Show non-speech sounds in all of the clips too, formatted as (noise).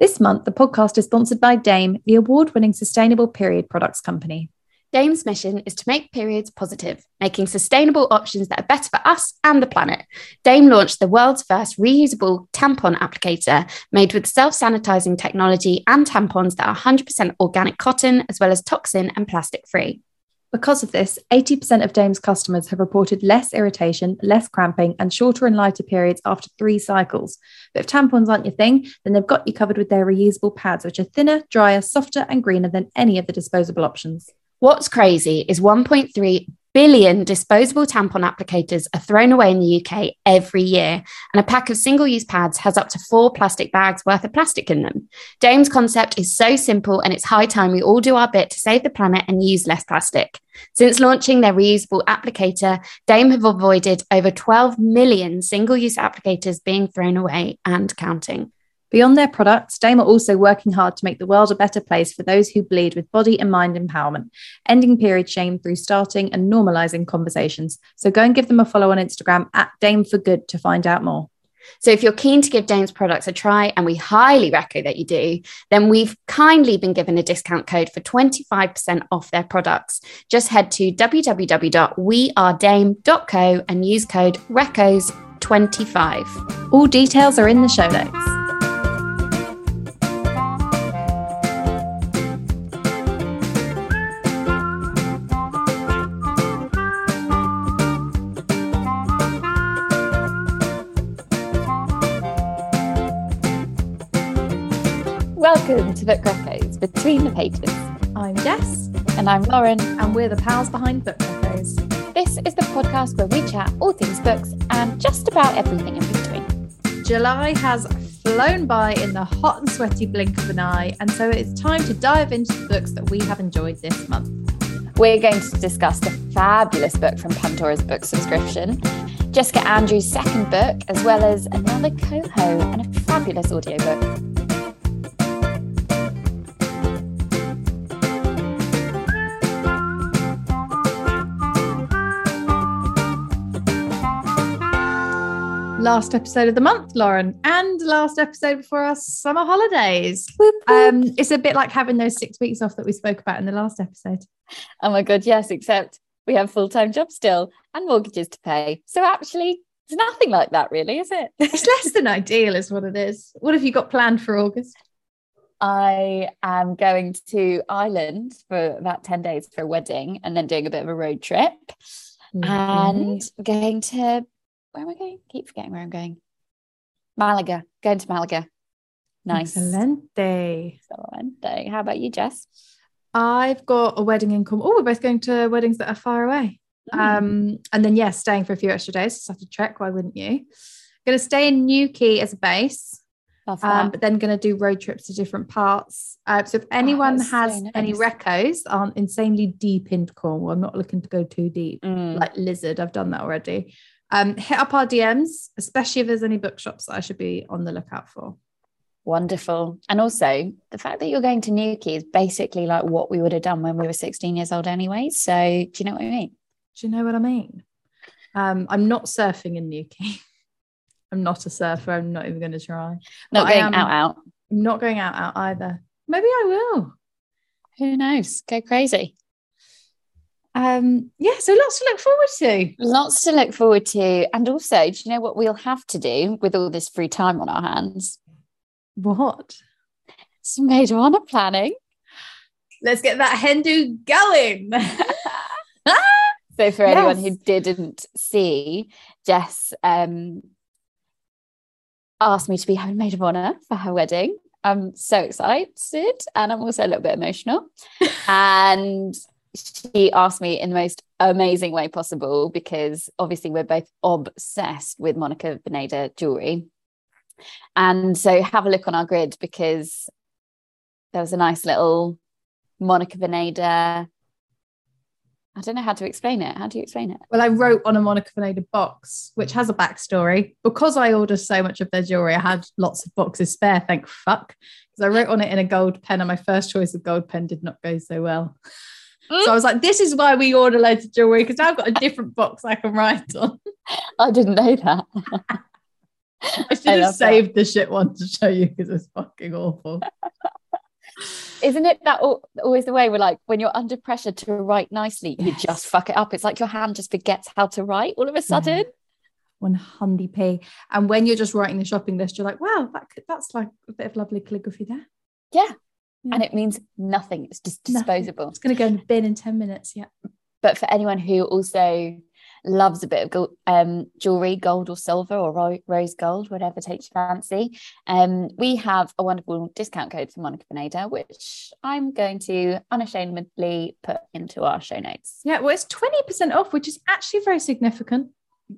This month, the podcast is sponsored by Dame, the award winning sustainable period products company. Dame's mission is to make periods positive, making sustainable options that are better for us and the planet. Dame launched the world's first reusable tampon applicator made with self sanitizing technology and tampons that are 100% organic cotton, as well as toxin and plastic free. Because of this, 80% of Dame's customers have reported less irritation, less cramping, and shorter and lighter periods after three cycles. But if tampons aren't your thing, then they've got you covered with their reusable pads, which are thinner, drier, softer, and greener than any of the disposable options. What's crazy is 1.3 billion disposable tampon applicators are thrown away in the UK every year, and a pack of single use pads has up to four plastic bags worth of plastic in them. Dame's concept is so simple, and it's high time we all do our bit to save the planet and use less plastic. Since launching their reusable applicator, Dame have avoided over 12 million single use applicators being thrown away and counting. Beyond their products, Dame are also working hard to make the world a better place for those who bleed with body and mind empowerment, ending period shame through starting and normalizing conversations. So go and give them a follow on Instagram at Dame for Good to find out more. So if you're keen to give Dame's products a try, and we highly recommend that you do, then we've kindly been given a discount code for 25% off their products. Just head to www.wearedame.co and use code RECCOS25. All details are in the show notes. Welcome to Book Reccos Between the Pages. I'm Jess, And I'm Lauren. and we're the pals behind Book Reccos. This is the podcast where we chat all things books and just about everything in between. July has flown by in the hot and sweaty blink of an eye, and so it's time to dive into the books that we have enjoyed this month. We're going to discuss the fabulous book from Pandora's Book subscription, Jessica Andrews' second book, as well as another coho and a fabulous audiobook. Last episode of the month, Lauren, and last episode before our summer holidays. Whoop, whoop. Um, it's a bit like having those six weeks off that we spoke about in the last episode. oh my God, yes, except we have full time jobs still and mortgages to pay. So actually, it's nothing like that, really, is it? It's less than ideal, is what it is. What have you got planned for August? I am going to Ireland for about 10 days for a wedding and then doing a bit of a road trip and going to where am I going? Keep forgetting where I'm going. Malaga. Going to Malaga. Nice. Excelente. Excelente. How about you, Jess? I've got a wedding in Cornwall. Oh, we're both going to weddings that are far away. Mm. Um, and then yes, staying for a few extra days. Just have to check. Why wouldn't you? Going to stay in Newquay as a base, um, but then going to do road trips to different parts. Uh, so if anyone that's so has any nice. recos aren't insanely deep into Cornwall, I'm not looking to go too deep. Mm. Like Lizard, I've done that already. Um, hit up our DMs, especially if there's any bookshops that I should be on the lookout for. Wonderful. And also, the fact that you're going to Newquay is basically like what we would have done when we were 16 years old anyway. So, do you know what I mean? Do you know what I mean? Um, I'm not surfing in Newquay. (laughs) I'm not a surfer. I'm not even going to try. Not But going am- out, out. I'm not going out out either. Maybe I will. Who knows? Go crazy. Um, yeah, so lots to look forward to. Lots to look forward to. And also, do you know what we'll have to do with all this free time on our hands? What? Some maid of honor planning. Let's get that hen do going. (laughs) So for anyone who didn't see, Jess um, asked me to be her maid of honor for her wedding. I'm so excited and I'm also a little bit emotional. (laughs) and she asked me in the most amazing way possible because obviously we're both obsessed with Monica Vinader jewelry. And so have a look on our grid because there was a nice little Monica Vinader. I don't know how to explain it. How do you explain it? well, I wrote on a Monica Vinader box, which has a backstory. Because I order so much of their jewelry, I had lots of boxes spare, thank fuck. Because I wrote on it in a gold pen, and my first choice of gold pen did not go so well. So I was like, this is why we order loads of jewelry, because now I've got a different box I can write on. (laughs) I didn't know that. I should have saved that. the shit one to show you because it's fucking awful. (laughs) Isn't it that always the way we're like when you're under pressure to write nicely, yes. you just fuck it up. It's like your hand just forgets how to write all of a sudden. One hundred p. And when you're just writing the shopping list, you're like, wow, that could, that's like a bit of lovely calligraphy there. Yeah. Yeah. And it means nothing. It's just disposable. Nothing. It's going to go in the bin in 10 minutes. Yeah. But for anyone who also loves a bit of gold, um, jewelry, gold or silver or ro- rose gold, whatever takes your fancy. Um, we have a wonderful discount code for Monica Vinader, which I'm going to unashamedly put into our show notes. Yeah, well, it's 20% off, which is actually very significant.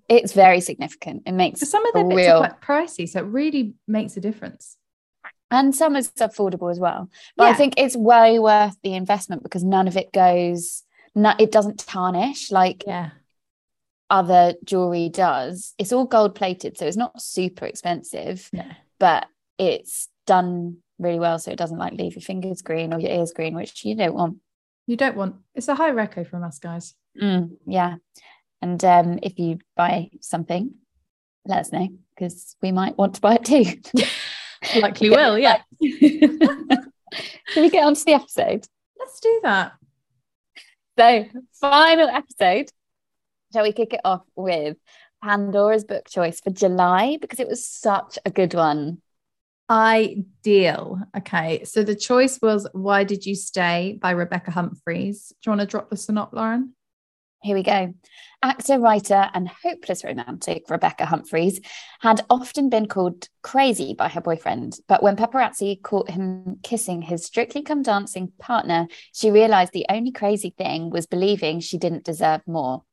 It's very significant. It makes For some of them bits real... are quite pricey, so it really makes a difference. And some is affordable as well. But yeah. I think it's way worth the investment because none of it goes, no, it doesn't tarnish. Like yeah other jewelry does. It's all gold plated, so it's not super expensive, but it's done really well, so it doesn't like leave your fingers green or your ears green, which you don't want. You don't want. It's a high reco from us guys. Mm, yeah, and um, if you buy something, let us know because we might want to buy it too. (laughs) Likely will, yeah. (laughs) Can we get on to the episode? Let's do that. So, final episode Shall we kick it off with Pandora's book choice for July? Because it was such a good one. Ideal. Okay. So the choice was Why Did You Stay by Rebecca Humphries. Do you want to drop the synopsis, Lauren? Here we go. Actor, writer, and hopeless romantic Rebecca Humphries had often been called crazy by her boyfriend. But when paparazzi caught him kissing his strictly come dancing partner, she realized the only crazy thing was believing she didn't deserve more.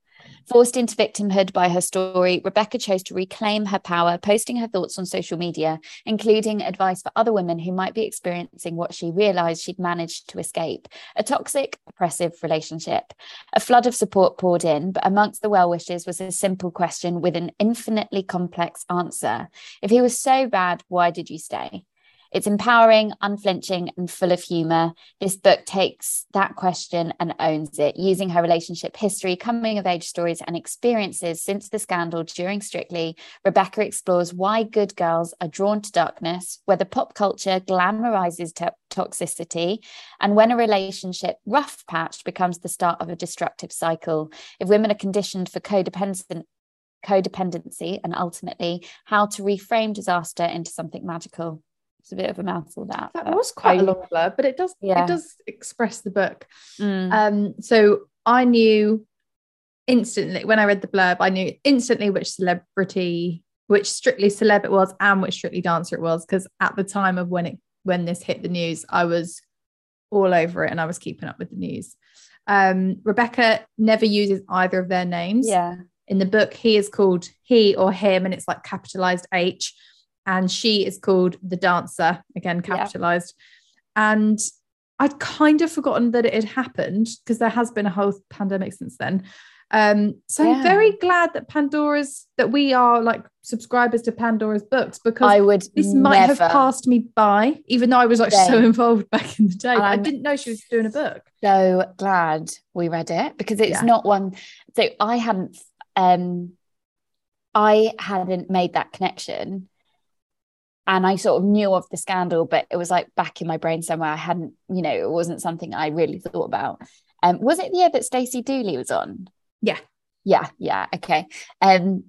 Forced into victimhood by her story, Rebecca chose to reclaim her power, posting her thoughts on social media, including advice for other women who might be experiencing what she realized she'd managed to escape a toxic, oppressive relationship. A flood of support poured in, but amongst the well wishes was a simple question with an infinitely complex answer. If he was so bad, why did you stay? It's empowering, unflinching, and full of humor. This book takes that question and owns it, using her relationship history, coming of age stories, and experiences since the scandal during Strictly. Rebecca explores why good girls are drawn to darkness, whether pop culture glamorizes to- toxicity, and when a relationship rough patched becomes the start of a destructive cycle. If women are conditioned for codependent codependency and ultimately how to reframe disaster into something magical. It's a bit of a mouthful that. That was quite I, a long blurb, but it does yeah. it does express the book. Mm. Um, so I knew instantly when I read the blurb, I knew instantly which celebrity, which strictly celeb it was, and which strictly dancer it was. Because at the time of when it when this hit the news, I was all over it and I was keeping up with the news. Um, Rebecca never uses either of their names. Yeah. In the book, he is called he or him, and it's like capitalized H and she is called The Dancer, again, capitalized. Yeah. And I'd kind of forgotten that it had happened because there has been a whole pandemic since then. Um, so yeah. I'm very glad that Pandora's that we are like subscribers to Pandora's books because I would this might have passed me by, even though I was like so involved (laughs) back in the day. I didn't know she was doing a book. So glad we read it because it's yeah. not one. So I hadn't um I hadn't made that connection and I sort of knew of the scandal, but it was like back in my brain somewhere. I hadn't, you know, it wasn't something I really thought about. Um, was it the year that Stacey Dooley was on? Yeah, yeah, yeah. Okay. Um,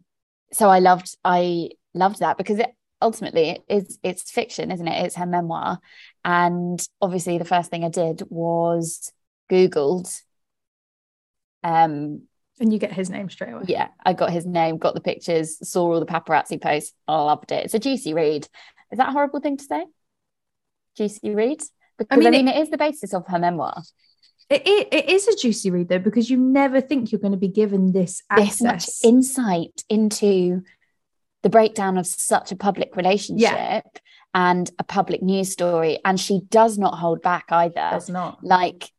so I loved, I loved that because it ultimately is it's fiction, isn't it? It's her memoir, and obviously the first thing I did was Googled um and you get his name straight away. Yeah, I got his name, got the pictures, saw all the paparazzi posts. I loved it. It's a juicy read. Is that a horrible thing to say? Juicy read? Because I mean, I mean it, it is the basis of her memoir. It, it, it is a juicy read though, because you never think you're going to be given this access. This much insight into the breakdown of such a public relationship yeah. and a public news story. And she does not hold back either. Does not. Like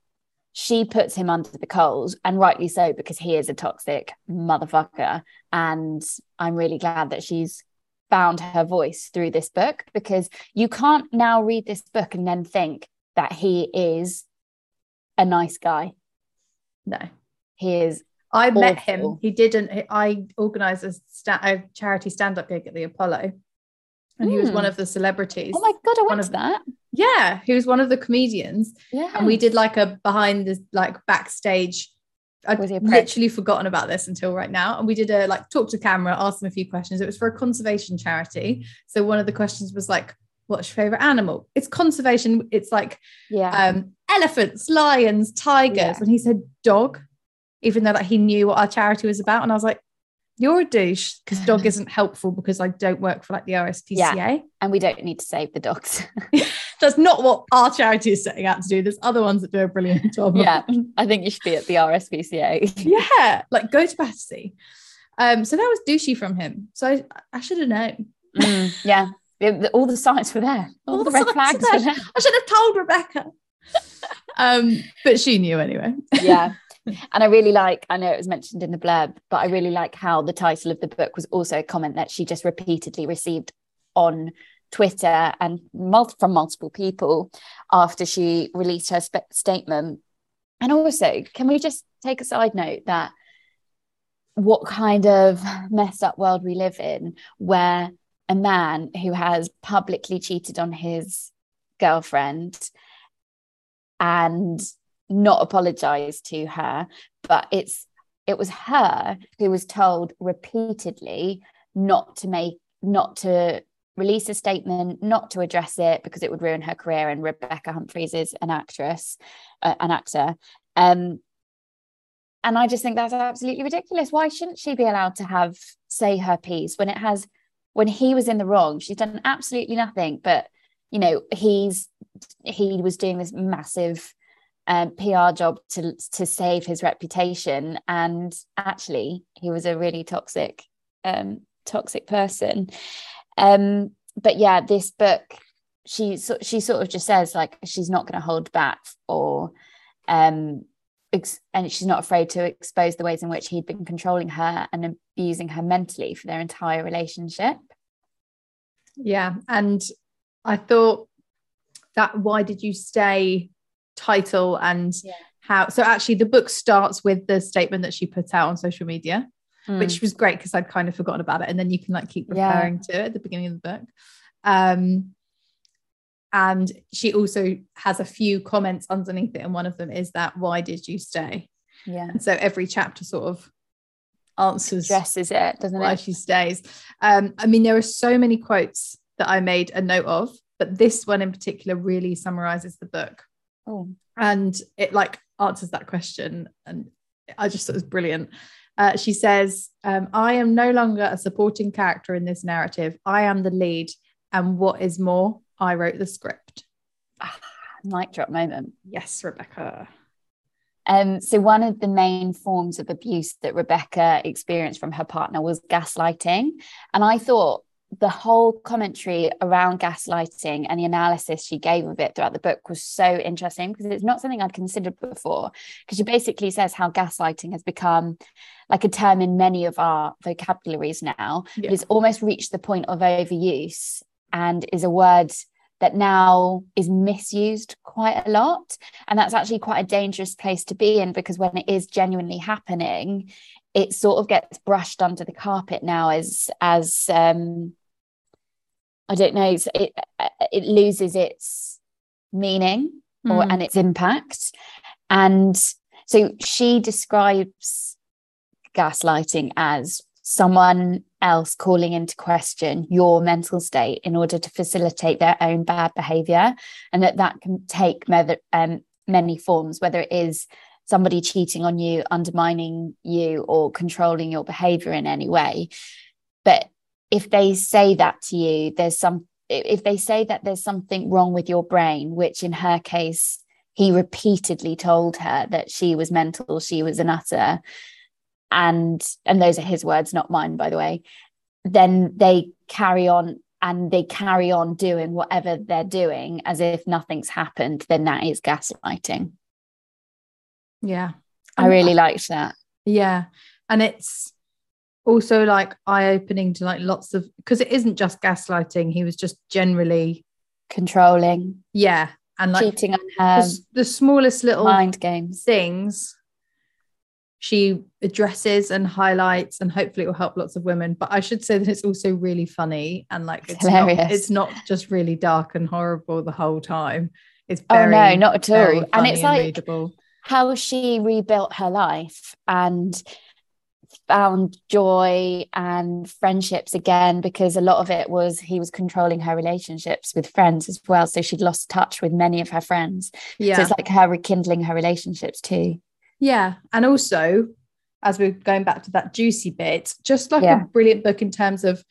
she puts him under the coals and rightly so because he is a toxic motherfucker and i'm really glad that she's found her voice through this book because you can't now read this book and then think that he is a nice guy no he is i awful. met him he didn't i organized a, sta- a charity stand-up gig at the apollo and he was Hmm. one of the celebrities. Oh my god, I One went of- that. Yeah, he was one of the comedians, Yeah. and we did like a behind the like backstage. I'd Was he a prick? literally forgotten about this until right now, and we did a like talk to camera, ask them a few questions. It was for a conservation charity, so one of the questions was like, "What's your favorite animal?" It's conservation. It's like Yeah. um, elephants, lions, tigers, Yeah. and he said dog, even though like he knew what our charity was about, and I was like. You're a douche because dog (laughs) isn't helpful because I don't work for like the RSPCA. Yeah, and we don't need to save the dogs. (laughs) (laughs) That's not what our charity is setting out to do. There's other ones that do a brilliant job. yeah. I think you should be at the RSPCA. yeah, like go to Battersea. Um, so that was douchey from him. So I, I should have known. Mm, yeah. All the signs were there. All, the, red flags were there. I should have told Rebecca. um, but she knew anyway. yeah. And I really like, I know it was mentioned in the blurb, but I really like how the title of the book was also a comment that she just repeatedly received on Twitter and mul- from multiple people after she released her spe- statement. And also, can we just take a side note that what kind of messed up world we live in where a man who has publicly cheated on his girlfriend and not apologized to her but it's it was her who was told repeatedly not to make not to release a statement not to address it because it would ruin her career. And rebecca humphries is an actress uh, an actor. Um and i just think that's absolutely ridiculous. Why shouldn't she be allowed to have say her piece when it has when he was in the wrong? She's done absolutely nothing but you know he's he was doing this massive um, PR job to to save his reputation, and actually he was a really toxic, um, toxic person. Um, but yeah, this book, she she sort of just says like she's not going to hold back, or um, ex- and she's not afraid to expose the ways in which he'd been controlling her and abusing her mentally for their entire relationship. Yeah. And I thought that why did you stay title and Yeah. how so actually the book starts with the statement that she put out on social media Mm. which was great because I'd kind of forgotten about it and then you can like keep Yeah. referring to it at the beginning of the book um and she also has a few comments underneath it and one of them is that why did you stay yeah, and so every chapter sort of answers dresses it, doesn't why it? she stays. Um, I mean, there are so many quotes that I made a note of, but this one in particular really summarizes the book Oh, and it like answers that question. And I just thought it was brilliant. Uh, she says, um, I am no longer a supporting character in this narrative. I am the lead. And what is more, I wrote the script. mic drop moment. Yes, Rebecca. Um, so one of the main forms of abuse that Rebecca experienced from her partner was gaslighting. And I thought the whole commentary around gaslighting and the analysis she gave of it throughout the book was so interesting because it's not something I'd considered before. Because she basically says how gaslighting has become like a term in many of our vocabularies now, Yeah. but it's almost reached the point of overuse and is a word that now is misused quite a lot and that's actually quite a dangerous place to be in because when it is genuinely happening it sort of gets brushed under the carpet now as as um i don't know it it loses its meaning or Mm. and its impact. And so she describes gaslighting as someone else calling into question your mental state in order to facilitate their own bad behavior. And that that can take many, um, many forms whether it is somebody cheating on you undermining you or controlling your behavior in any way. But if they say that to you there's some if they say that there's something wrong with your brain which in her case he repeatedly told her that she was mental she was an utter, and and those are his words not mine by the way then they carry on and they carry on doing whatever they're doing as if nothing's happened then that is gaslighting Yeah. i really liked that Yeah. And it's also like eye opening to like lots of because it isn't just gaslighting. He was just generally, controlling yeah. And like cheating on the, her s- the smallest little mind games things she addresses and highlights and hopefully it will help lots of women but i should say that it's also really funny and like it's, Hilarious. not, it's not just really dark and horrible the whole time it's Oh, no, not at all. And it's like- readable. how she rebuilt her life and found joy and friendships again because a lot of it was he was controlling her relationships with friends as well so she'd lost touch with many of her friends yeah so it's like her rekindling her relationships too Yeah. And also, as we're going back to that juicy bit, just like Yeah. a brilliant book in terms of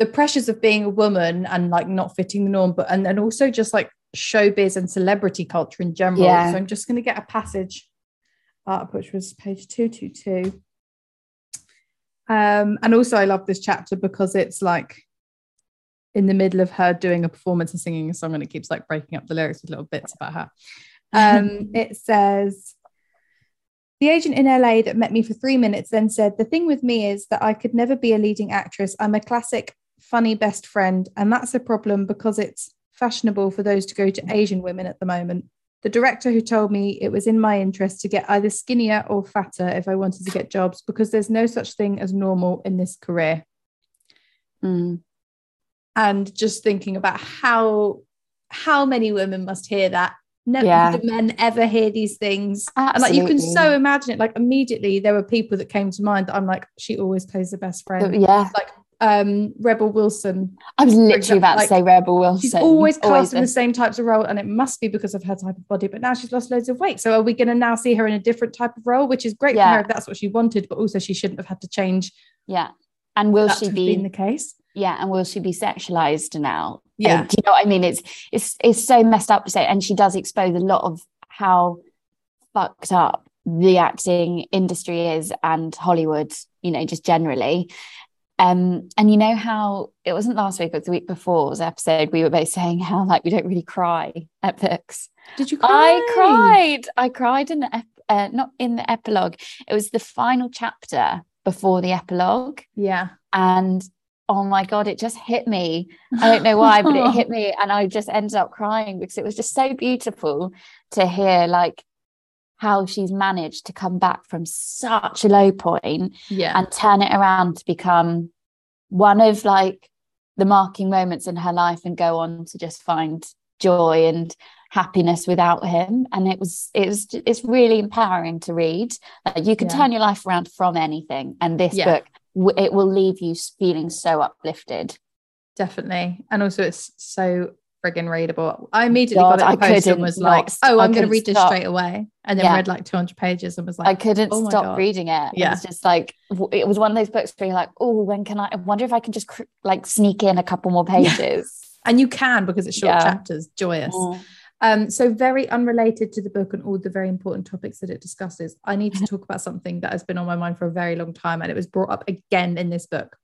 the pressures of being a woman and like not fitting the norm, but and then also just like showbiz and celebrity culture in general. Yeah. So I'm just going to get a passage up, which was page 222. Um, and also, I love this chapter because it's like in the middle of her doing a performance and singing a song, and it keeps like breaking up the lyrics with little bits about her. Um, (laughs) it says, the agent in LA that met me for three minutes then said, The thing with me is that I could never be a leading actress. I'm a classic, funny best friend. And that's a problem because it's fashionable for those to go to Asian women at the moment. The director who told me it was in my interest to get either skinnier or fatter if I wanted to get jobs because there's no such thing as normal in this career. Mm. And just thinking about how how many women must hear that. Never Yeah. men ever hear these things. Absolutely. And like you can so imagine it. Like immediately there were people that came to mind that I'm like, she always plays the best friend. yeah Like um Rebel Wilson. i was literally example, about like, to say rebel wilson She's always cast in the same types of role, and it must be because of her type of body. But now she's lost loads of weight. So are we going to now see her in a different type of role, which is great for her if that's what she wanted, but also she shouldn't have had to change yeah and will she be been the case. yeah and will she be sexualized now Yeah. Um, do you know what i mean it's it's it's so messed up to say and she does expose a lot of how fucked up the acting industry is and hollywood you know just generally um and you know how it wasn't last week but the week before was episode we were both saying how like we don't really cry at books Did you cry? I cried. I cried in the ep- uh, not in the epilogue. It was the final chapter before the epilogue, Yeah. and oh my god, it just hit me. I don't know why, but it hit (laughs) me, and I just ended up crying because it was just so beautiful to hear like how she's managed to come back from such a low point Yeah. and turn it around to become one of like the marking moments in her life and go on to just find joy and happiness without him and it was it was it's really empowering to read like you can Yeah. turn your life around from anything and this Yeah. book it will leave you feeling so uplifted Definitely. And also it's so friggin' readable. I immediately God, got it I and was like, oh, I'm going to read this straight away. And then Yeah. read like 200 pages and was like, I couldn't oh stop God. reading it. It Yeah. was just like it was one of those books where you're like, oh, when can I? I wonder if I can just cr- like sneak in a couple more Yeah. pages. (laughs) and you can because it's short Yeah. chapters, joyous. Mm. Um, so very unrelated to the book and all the very important topics that it discusses. I need to (laughs) talk about something that has been on my mind for a very long time, and it was brought up again in this book.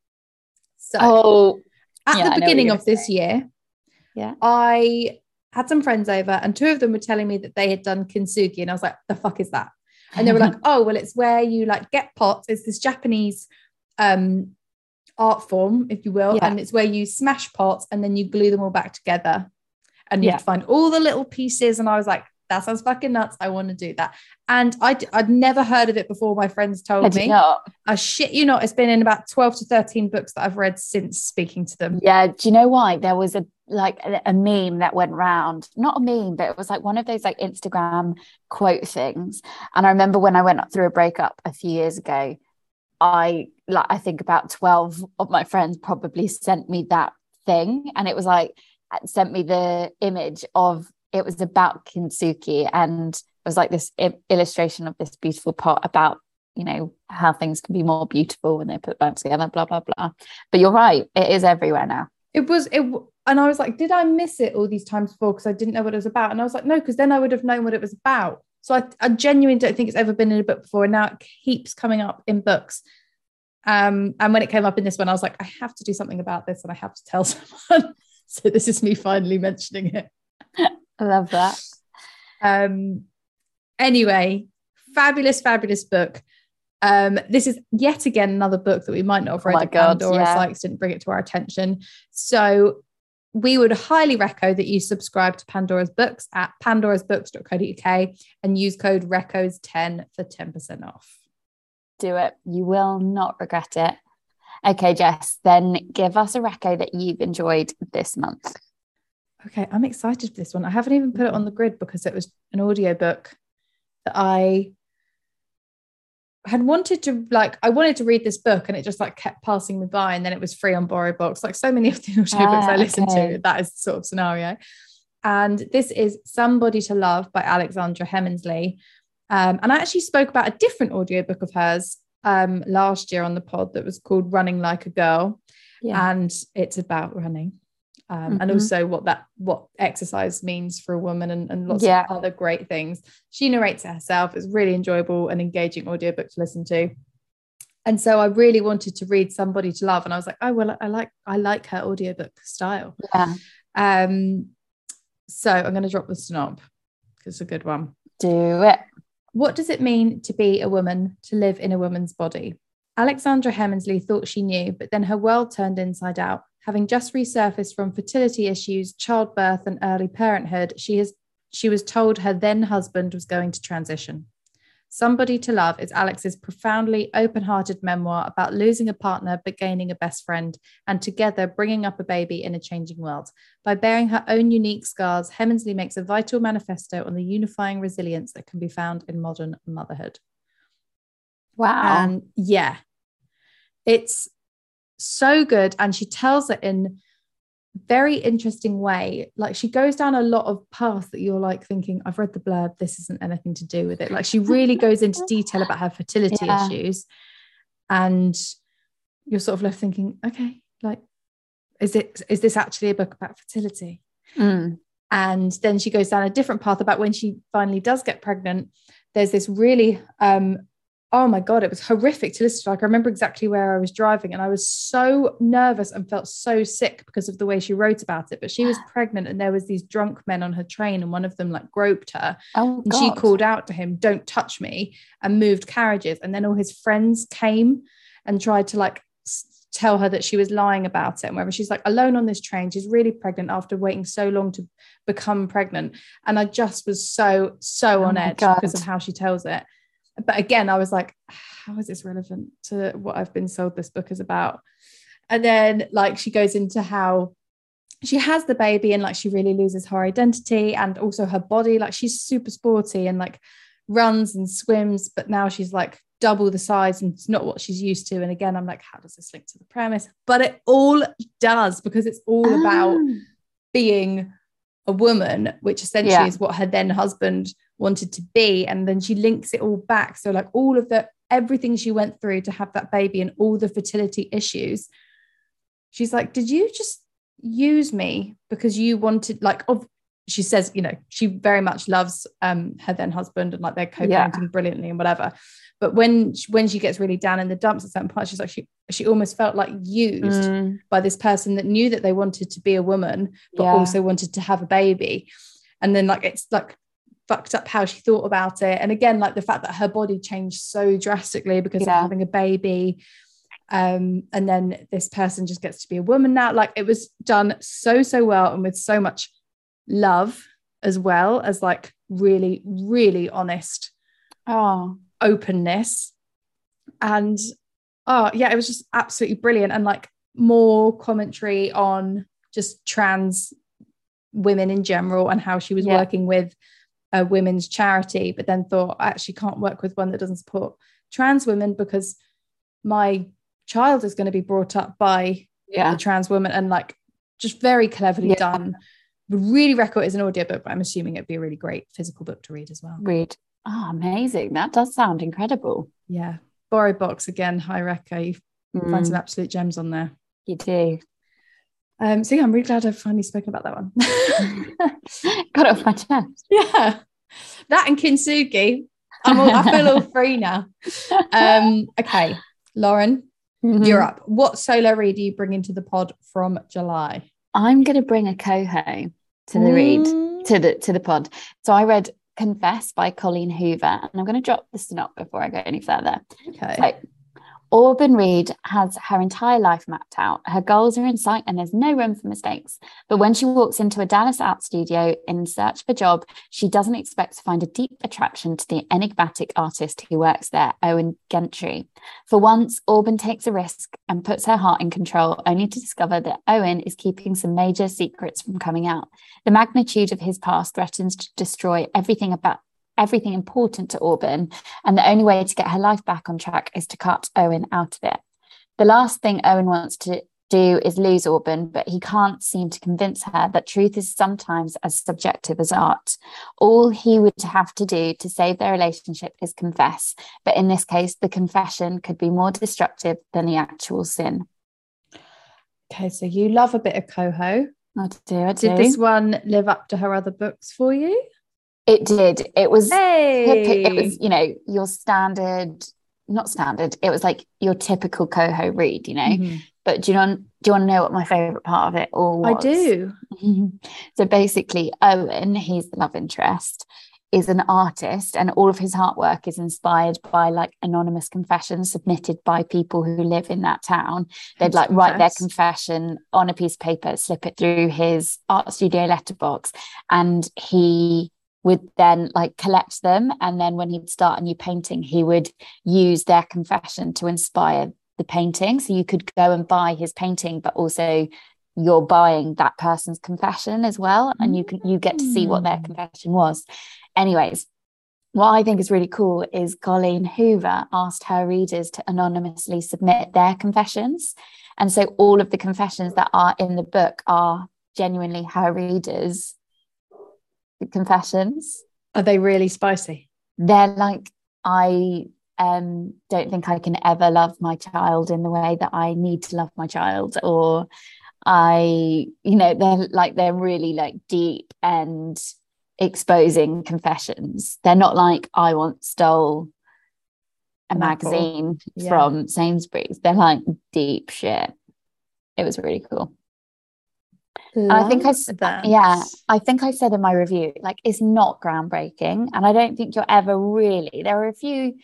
So Oh, at yeah, the beginning of this year, Yeah. I had some friends over, and two of them were telling me that they had done kintsugi, and I was like, "The fuck is that?" And they were like, (laughs) "Oh, well, it's where you like get pots. It's this Japanese um art form, if you will, Yeah. and it's where you smash pots and then you glue them all back together, and you have Yeah. to find all the little pieces." And I was like. That sounds fucking nuts. I want to do that. And I, I'd never heard of it before. My friends told me. not? I shit you not. It's been in about 12 to 13 books that I've read since speaking to them. Yeah. Do you know why? There was a like a, meme that went round. Not a meme, but it was like one of those like Instagram quote things. And I remember when I went through a breakup a few years ago, I like I think about 12 of my friends probably sent me that thing. And it was like uh, sent me the image of it was about kintsugi and it was like this i- illustration of this beautiful pot about you know how things can be more beautiful when they put back together blah blah blah but you're right it is everywhere now It was, it, and I was like, did I miss it all these times before? Because I didn't know what it was about. And I was like, no, because then I would have known what it was about. So I, I genuinely don't think it's ever been in a book before. And now it keeps coming up in books. Um, and when it came up in this one, I was like, I have to do something about this and I have to tell (laughs) someone. so this is me finally mentioning it. i love that Um, anyway, fabulous, fabulous book. Um, this is yet again another book that we might not have read. Oh read. my if God, Pandora yeah. Sykes didn't bring it to our attention. So we would highly recommend that you subscribe to Pandora's Books at pandorasbooks.co.uk and use code RECCOS10 for 10% off. Do it. You will not regret it. Okay, Jess, then give us a reco that you've enjoyed this month. Okay, I'm excited for this one. I haven't even put it on the grid because it was an audiobook that I had wanted to like I wanted to read this book and it just like kept passing me by and then it was free on Borrow BorrowBox like so many (laughs) of the audiobooks ah, I listen okay. to that is sort of scenario and this is Some Body to Love by Alexandra Heminsley um, and I actually spoke about a different audiobook of hers um, last year on the pod that was called Running Like a Girl yeah. and it's about running um, mm-hmm. and also what that what exercise means for a woman and, and lots yeah. of other great things. She narrates it herself. It's really enjoyable and engaging audiobook to listen to. And so I really wanted to read Some Body to Love. And I was like, oh well, I like I like her audiobook style. Yeah. Um, so I'm going to drop the snob because it's a good one. Do it. What does it mean to be a woman, to live in a woman's body? Alexandra Heminsley thought she knew, but then her world turned inside out. Having just resurfaced from fertility issues, childbirth, and early parenthood, she has she was told her then husband was going to transition. Some Body to Love is Alex's profoundly open hearted memoir about losing a partner but gaining a best friend, and together bringing up a baby in a changing world. By bearing her own unique scars, Heminsley makes a vital manifesto on the unifying resilience that can be found in modern motherhood. Wow. And yeah, it's so good. And she tells it in very interesting way. Like she goes down a lot of paths that you're like thinking i've read the blurb. This isn't anything to do with it. Like she really goes into detail about her fertility yeah. issues. And you're sort of left thinking okay like is it is this actually a book about fertility? Mm. and then she goes down a different path about when she finally does get pregnant. There's this really um oh my god it was horrific to listen to. Like i remember exactly where i was driving and i was so nervous and felt so sick because of the way she wrote about it but she was (gasps) pregnant and there was these drunk men on her train and one of them like groped her. Oh, and she called out to him don't touch me and moved carriages. And then all his friends came and tried to like tell her that she was lying about it and wherever she's like alone on this train. She's really pregnant after waiting so long to become pregnant. And i just was so so oh on edge God. because of how she tells it but again, I was like, how is this relevant to what I've been sold this book is about? And then like she goes into how she has the baby and like she really loses her identity and also her body. Like she's super sporty and like runs and swims, but now she's like double the size and it's not what she's used to. And again, I'm like, how does this link to the premise? But it all does because it's all oh. about ah. being a woman, which essentially yeah. is what her then husband wanted to be and then she links it all back so like all of the everything she went through to have that baby and all the fertility issues she's like did you just use me because you wanted like of she says you know she very much loves um her then husband and like they're co-parenting yeah. brilliantly and whatever but when when she gets really down in the dumps at certain parts she's like she she almost felt like used mm. by this person that knew that they wanted to be a woman but yeah. also wanted to have a baby and then like it's like fucked up how she thought about it. And again, like the fact that her body changed so drastically because yeah. of having a baby. Um, and then this person just gets to be a woman now. Like it was done so, so well and with so much love as well as like really, really honest oh. openness. And oh yeah, it was just absolutely brilliant. And like more commentary on just trans women in general and how she was yeah. working with a women's charity, but then thought I actually can't work with one that doesn't support trans women because my child is going to be brought up by yeah. a trans woman and like just very cleverly yeah. done. really record is an audiobook, but I'm assuming it'd be a really great physical book to read as well. Read. Oh, amazing. That does sound incredible. Yeah. BorrowBox again, high reco. You mm. find some absolute gems on there. You do. Um, so yeah, I'm really glad I've finally spoken about that one. (laughs) Got it off my chest. (laughs) Yeah. That and Kintsugi. I'm all, I feel all (laughs) free now. Um, okay, Lauren, mm-hmm. you're up. What solo read are you bringing to the pod from July? I'm going to bring a coho to the mm. read to the to the pod. So I read Confess by Colleen Hoover, and I'm going to drop the snot before I go any further. Okay. So, Auburn Reed has her entire life mapped out. Her goals are in sight and there's no room for mistakes. But when she walks into a Dallas art studio in search of a job, she doesn't expect to find a deep attraction to the enigmatic artist who works there, Owen Gentry. For once, Auburn takes a risk and puts her heart in control, only to discover that Owen is keeping some major secrets from coming out. The magnitude of his past threatens to destroy everything about everything important to Auburn, and the only way to get her life back on track is to cut Owen out of it. The last thing Owen wants to do is lose Auburn, but he can't seem to convince her that truth is sometimes as subjective as art. All he would have to do to save their relationship is confess, but in this case, the confession could be more destructive than the actual sin. Okay, so you love a bit of coho. I do. I do. Did this one live up to her other books for you? It did. It was Hey. it was, you know, your standard, not standard, it was like your typical coho read, you know. Mhm. But do you know do you want to know what my favorite part of it all was? I do. (laughs) so basically, Owen, he's the love interest, is an artist, and all of his artwork is inspired by like anonymous confessions submitted by people who live in that town. They'd like write their confession on a piece of paper, slip it through his art studio letterbox, and he would then like collect them. And then when he'd start a new painting, he would use their confession to inspire the painting. So you could go and buy his painting, but also you're buying that person's confession as well. And you can you get to see what their Mm. confession was. Anyways, what I think is really cool is Colleen Hoover asked her readers to anonymously submit their confessions. And so all of the confessions that are in the book are genuinely her readers' confessions. Are they really spicy? They're like, I um, don't think I can ever love my child in the way that I need to love my child, or I, you know, they're like, they're really like deep and exposing confessions. They're not like, I once stole a An magazine Yeah. from Sainsbury's. They're like deep shit. It was really cool. I think I Love uh, that. Yeah, I think I said in my review, like it's not groundbreaking, and I don't think you're ever really. There are a few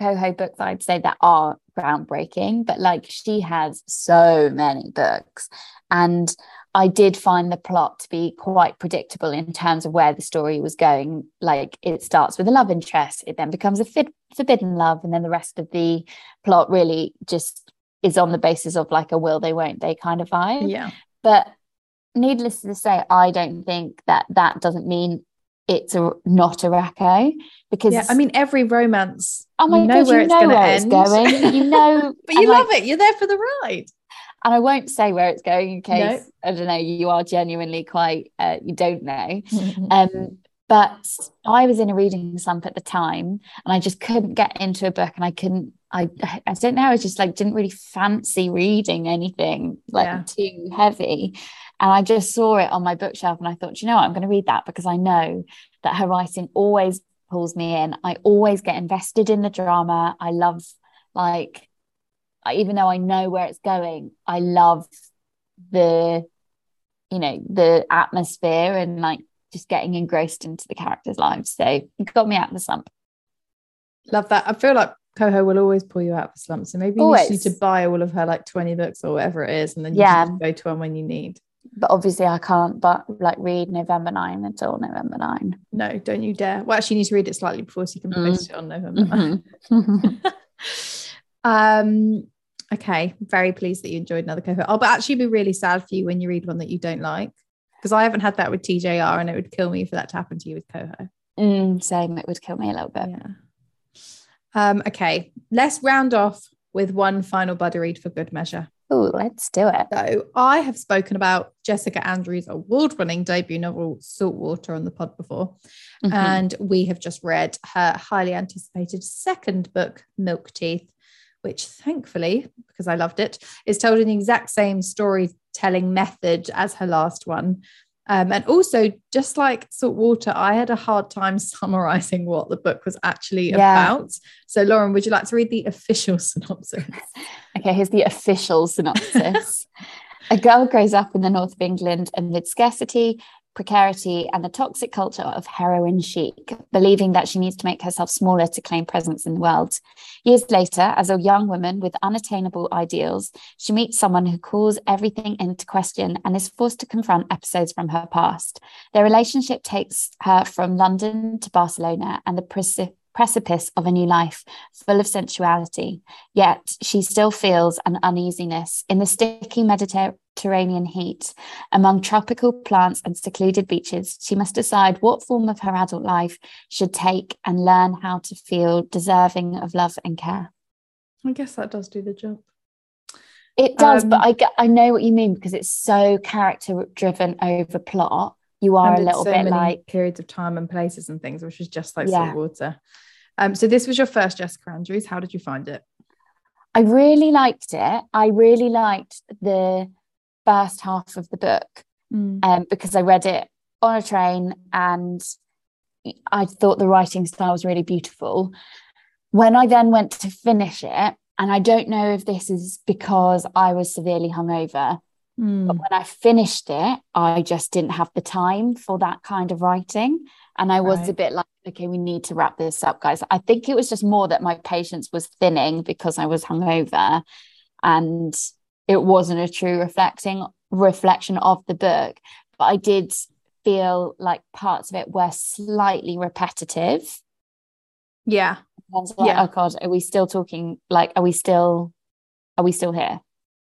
coho books I'd say that are groundbreaking, but like she has so many books, and I did find the plot to be quite predictable in terms of where the story was going. Like it starts with a love interest, it then becomes a fid- forbidden love, and then the rest of the plot really just is on the basis of like a will they won't they kind of vibe Yeah. but needless to say i don't think that that doesn't mean it's a not a racco because Yeah. I mean, every romance. oh my you know god where you it's know where it's going (laughs) you know But you and, like, love it. You're there for the ride. and i won't say where it's going in case No. i don't know you are genuinely quite uh, you don't know (laughs) um but i was in a reading slump at the time and i just couldn't get into a book and i couldn't i i don't know i just like didn't really fancy reading anything like Yeah. too heavy and i just saw it on my bookshelf and i thought you know what i'm going to read that because i know that her writing always pulls me in i always get invested in the drama i love like I- even though i know where it's going i love the you know the atmosphere and like just getting engrossed into the characters' lives. So it got me out of the slump. Love that. I feel like Coho will always pull you out of a slump. So maybe you Always. just need to buy all of her like 20 books or whatever it is. And then you Yeah. can just go to one when you need. But obviously I can't but like read November 9 until November 9. No, don't you dare. Well, actually, you need to read it slightly before so you can Mm. post it on November. 9. Mhm. (laughs) um, okay. Very pleased that you enjoyed another Coho. I'll but actually be really sad for you when you read one that you don't like. Because I haven't had that with TJR and it would kill me for that to happen to you with Coho. Mm, same, it would kill me a little bit. Yeah. Um, okay. Let's round off with one final buddy read for good measure. Oh, let's do it. So I have spoken about Jessica Andrews' award-winning debut novel Saltwater on the pod before, Mhm. and we have just read her highly anticipated second book, Milk Teeth, which thankfully, because I loved it, is told in the exact same storytelling method as her last one. Um, and also, just like Saltwater, I had a hard time (laughs) summarizing what the book was actually Yeah. about. So, Lauren, would you like to read the official (laughs) synopsis? Okay, here's the official synopsis. (laughs) a girl grows up in the north of England amid scarcity, precarity, and the toxic culture of heroin chic, believing that she needs to make herself smaller to claim presence in the world. Years later, as a young woman with unattainable ideals, she meets someone who calls everything into question and is forced to confront episodes from her past. Their relationship takes her from London to Barcelona and the precipice of a new life full of sensuality. Yet she still feels an uneasiness in the sticky Mediterranean heat. Among tropical plants and secluded beaches, she must decide what form of her adult life should take and learn how to feel deserving of love and care. I guess that does do the job. It does, um, but I get, I know what you mean because it's so character driven over plot. You are a little so bit like periods of time and places and things, which is just like yeah. Saltwater. Um, so this was your first Jessica Andrews. How did you find it? I really liked it. I really liked the first half of the book mm. um, because I read it on a train and I thought the writing style was really beautiful. When I then went to finish it, and I don't know if this is because I was severely hungover, mm. but when I finished it, I just didn't have the time for that kind of writing. And I was right. a bit like, okay, we need to wrap this up, guys. I think it was just more that my patience was thinning because I was hungover and it wasn't a true reflecting reflection of the book. But I did feel like parts of it were slightly repetitive. Yeah. Like, yeah. oh God, are we still talking? Like, are we still are we still here?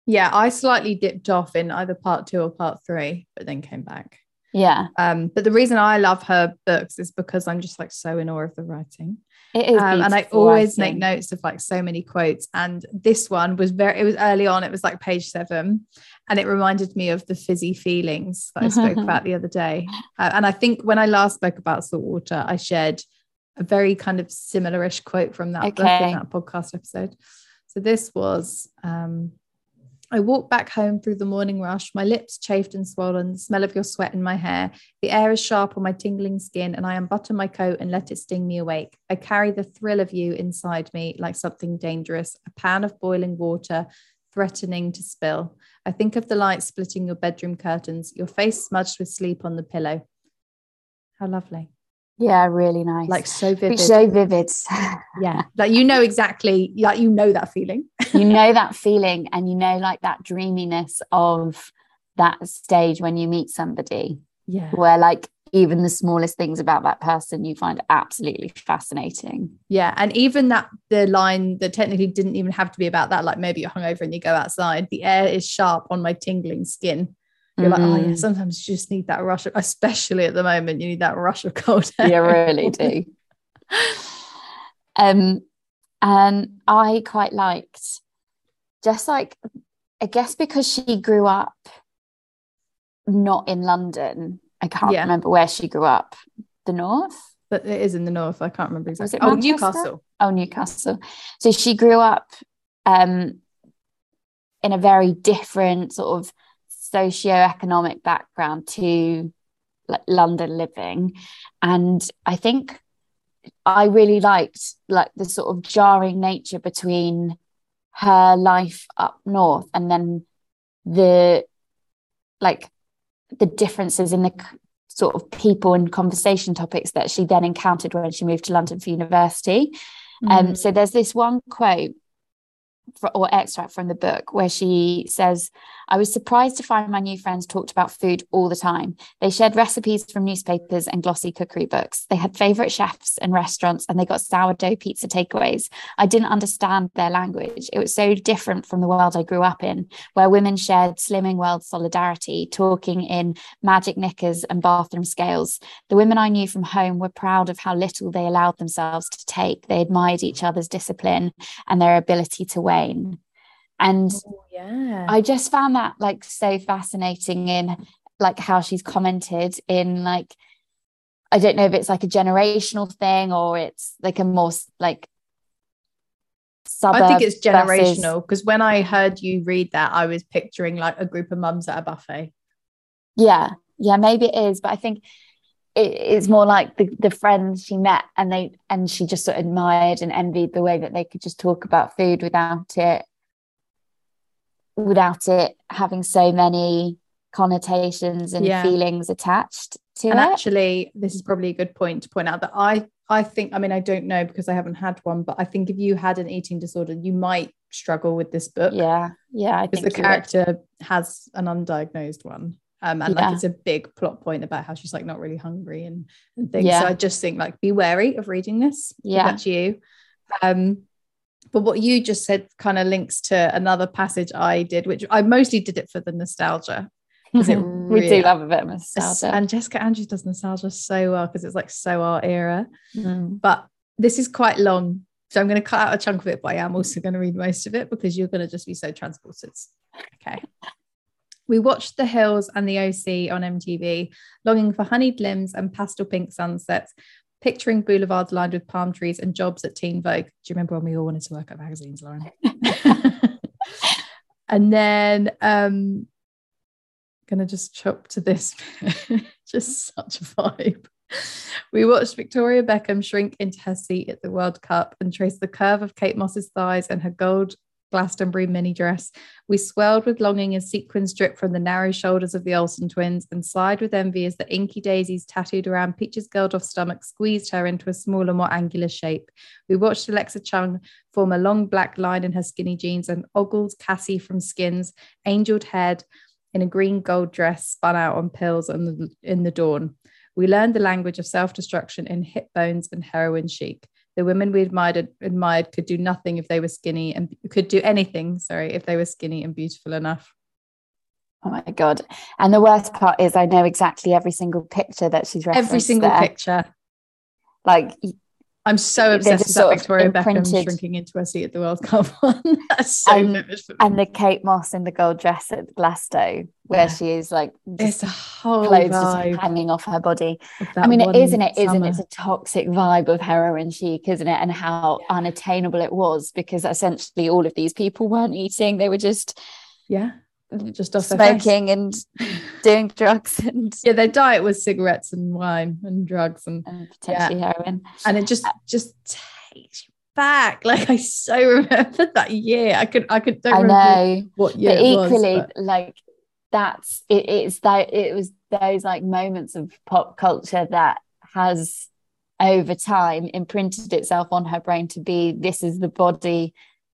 Yeah, I slightly dipped off in either part two or part three, but then came back. Yeah. Um, but the reason I love her books is because I'm just like so in awe of the writing. It is um, and I always writing. make notes of like so many quotes. And this one was very, it was early on, it was like page seven. And it reminded me of the fizzy feelings that I (laughs) spoke about the other day. Uh, and I think when I last spoke about saltwater, I shared a very kind of similarish quote from that okay. book in that podcast episode. So this was um, I walk back home through the morning rush, my lips chafed and swollen, the smell of your sweat in my hair. The air is sharp on my tingling skin, and I unbutton my coat and let it sting me awake. I carry the thrill of you inside me like something dangerous, a pan of boiling water threatening to spill. I think of the light splitting your bedroom curtains, your face smudged with sleep on the pillow. How lovely. Yeah, really nice. Like so vivid. So vivid. (laughs) yeah. Like you know exactly, like you know that feeling. you (laughs) know that feeling and you know like that dreaminess of that stage when you meet somebody. Yeah. Where like even the smallest things about that person you find absolutely fascinating. Yeah. And even that the line that technically didn't even have to be about that, like maybe you're hungover and you go outside, the air is sharp on my tingling skin. You're mm. like, oh yeah, mm. sometimes you just need that rush, of, especially at the moment, you need that rush of cold (laughs) air. You really do. um, and I quite liked just like I guess because she grew up not in London. I can't yeah. remember where she grew up. The north? But it is in the north. I can't remember exactly. Oh, Newcastle. Oh, Newcastle. So she grew up um, in a very different sort of socio-economic background to like London living. And I think I really liked like the sort of jarring nature between her life up north and then the like the differences in the sort of people and conversation topics that she then encountered when she moved to London for university. Mm. Um, so there's this one quote for, or extract from the book where she says, I was surprised to find my new friends talked about food all the time. They shared recipes from newspapers and glossy cookery books. They had favorite chefs and restaurants, and they got sourdough pizza takeaways. I didn't understand their language. It was so different from the world I grew up in, where women shared slimming world solidarity, talking in magic knickers and bathroom scales. The women I knew from home were proud of how little they allowed themselves to take. They admired each other's discipline and their ability to wane. And oh, yeah. I just found that like so fascinating in like how she's commented in like I don't know if it's like a generational thing or it's like a more like I think it's generational because when I heard you read that, I was picturing like a group of mums at a buffet. Yeah, yeah, maybe it is, but I think it, it's more like the, the friends she met and they and she just sort of admired and envied the way that they could just talk about food without it without it having so many connotations and yeah. feelings attached to it. and it. actually, this is probably a good point to point out that I I think I mean I don't know because I haven't had one, but I think if you had an eating disorder, you might struggle with this book. yeah, yeah, because the you would. character has an undiagnosed one. Um, and Yeah. like it's a big plot point about how she's like not really hungry and, and things. Yeah. So I just think like be wary of reading this. Yeah. That's you. Um, but what you just said kind of links to another passage I did, which I mostly did it for the nostalgia. it (laughs) we do love a bit of nostalgia. And Jessica Andrews does nostalgia so well because it's like so our era. Mm. But this is quite long. So I'm going to cut out a chunk of it, but I am also going to read most of it because you're going to just be so transported. Okay. We watched The Hills and the OC on MTV, longing for honeyed limbs and pastel pink sunsets, picturing boulevards lined with palm trees and jobs at Teen Vogue. Do you remember when we all wanted to work at magazines, Lauren? (laughs) and then um gonna just chop to this (laughs) just such a vibe we watched victoria beckham shrink into her seat at the world cup and trace the curve of kate moss's thighs and her gold glastonbury mini dress we swelled with longing as sequins dripped from the narrow shoulders of the olsen twins and sighed with envy as the inky daisies tattooed around peaches geldof stomach squeezed her into a smaller more angular shape we watched alexa chung form a long black line in her skinny jeans and ogled cassie from skins angeled head in a green gold dress spun out on pills in the, in the dawn. We learned the language of self destruction in hip bones and heroin chic. The women we admired admired could do nothing if they were skinny and could do anything, sorry, if they were skinny and beautiful enough. Oh my god! And the worst part is, I know exactly every single picture that she's referenced. Every single there. picture. Like I'm so obsessed with that Victoria Beckham shrinking into her seat at the World (laughs) Cup one. That's so And- vivid for me. and the Kate Moss in the gold dress at Glasgow, where Yeah. she is like it's a whole clothes just hanging off her body. I mean, it is and it isn't. It's a toxic vibe of heroin chic, isn't it? And how unattainable it was because essentially all of these people weren't eating; they were just yeah, just off smoking and (laughs) doing drugs and, Yeah, their diet was cigarettes and wine and drugs and and potentially heroin. and it just uh, just takes you back. (laughs) Like I so remember that year. I could I could don't I know. what year but it was, equally but- like that's it, it's that it was those like moments of pop culture that has over time imprinted itself on her brain to be this is the body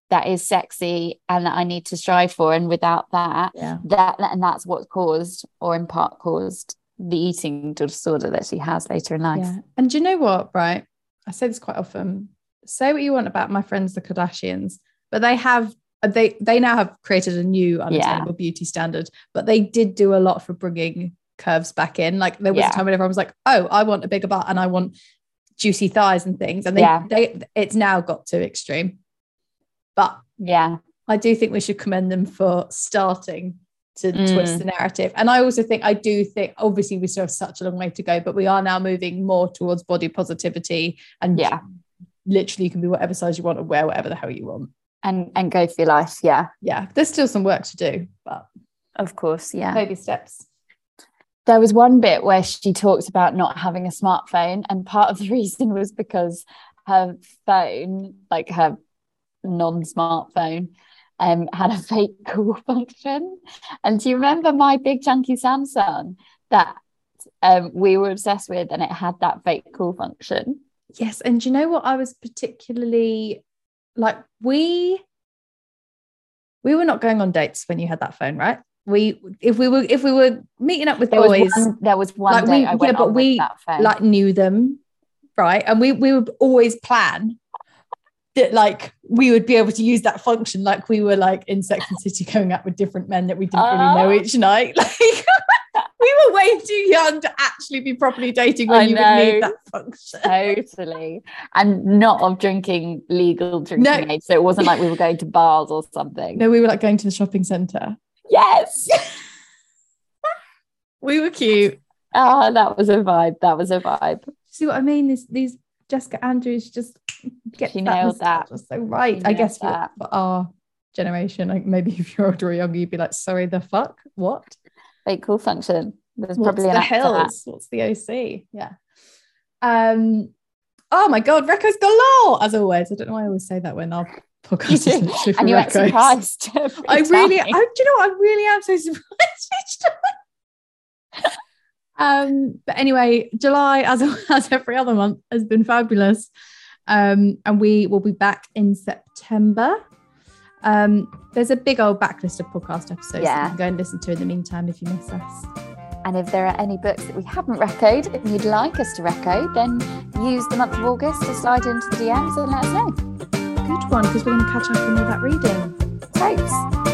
that is sexy and that I need to strive for and without that yeah. that and that's what caused or in part caused the eating disorder that she has later in life Yeah. And do you know what, right? I say this quite often. Say what you want about my friends, the Kardashians, but they have they they now have created a new unattainable beauty standard, but they did do a lot for bringing curves back in. Like there was Yeah. a time when everyone was like, "Oh, I want a bigger butt and I want juicy thighs and things," and they Yeah. they it's now got too extreme. But yeah I do think we should commend them for starting to Mm. twist the narrative. And I also think, I do think, obviously, we still have such a long way to go, but we are now moving more towards body positivity. And Yeah. literally, you can be whatever size you want and wear whatever the hell you want. and and go for your life yeah Yeah, there's still some work to do, but of course yeah baby steps. there was one bit where she talked about not having a smartphone and part of the (laughs) reason was because her phone like her non-smartphone um had a (laughs) fake call function and do you remember my big chunky samsung that um we were obsessed with and it had that fake call function Yes. And do you know what I was particularly like? We we were not going on dates when you had that phone, right? We if we were if we were meeting up with there boys, was one, there was one Like, day we- I yeah, but we, like knew them, right? And we we would always plan that like we would be able to use that function, like we were like in Sex and City (laughs) going out with different men that we didn't really know Oh. each night. (laughs) Like we were way too young to actually be properly dating when I you would need that function. totally and not of drinking legal drinking No. age so it wasn't like we were going to bars or something No, we were like going to the shopping centre. yes (laughs) We were cute. oh that was a vibe that was a vibe See what I mean? This these Jessica Andrews just get She nailed that. Just so right. She I guess for, for our generation, like maybe (laughs) if you're older or younger, you'd be like, sorry, the fuck? What? fake call function there's What's probably the hills? What's the OC? Yeah. Um. Oh my god, Recco's galore as always. I don't know why I always say that when our (laughs) podcast and you act Recco's. surprised (laughs) I really, I, do you know what? I really am so surprised. Um, but anyway, July, as (laughs) as every other month, has been fabulous. Um, and we will be back in September. Um, there's a big old backlist of podcast episodes yeah. you can go and listen to in the meantime if you miss us. And if there are any books that we haven't recced and you'd like us to reco, then use the month of August to slide into the DMs and let us know. Good one, because we're going to catch up on all that reading. Thanks.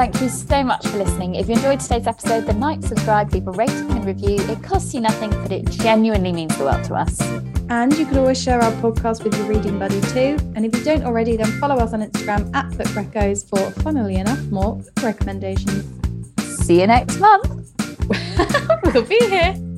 Thank you so much for listening. If you enjoyed today's episode, then like, subscribe, leave a rating and review. It costs you nothing, but it genuinely means the world to us. And you can always share our podcast with your reading buddy too. And if you don't already, then follow us on Instagram at Book Reccos for, funnily enough, more recommendations. See you next month. (laughs) we'll be here.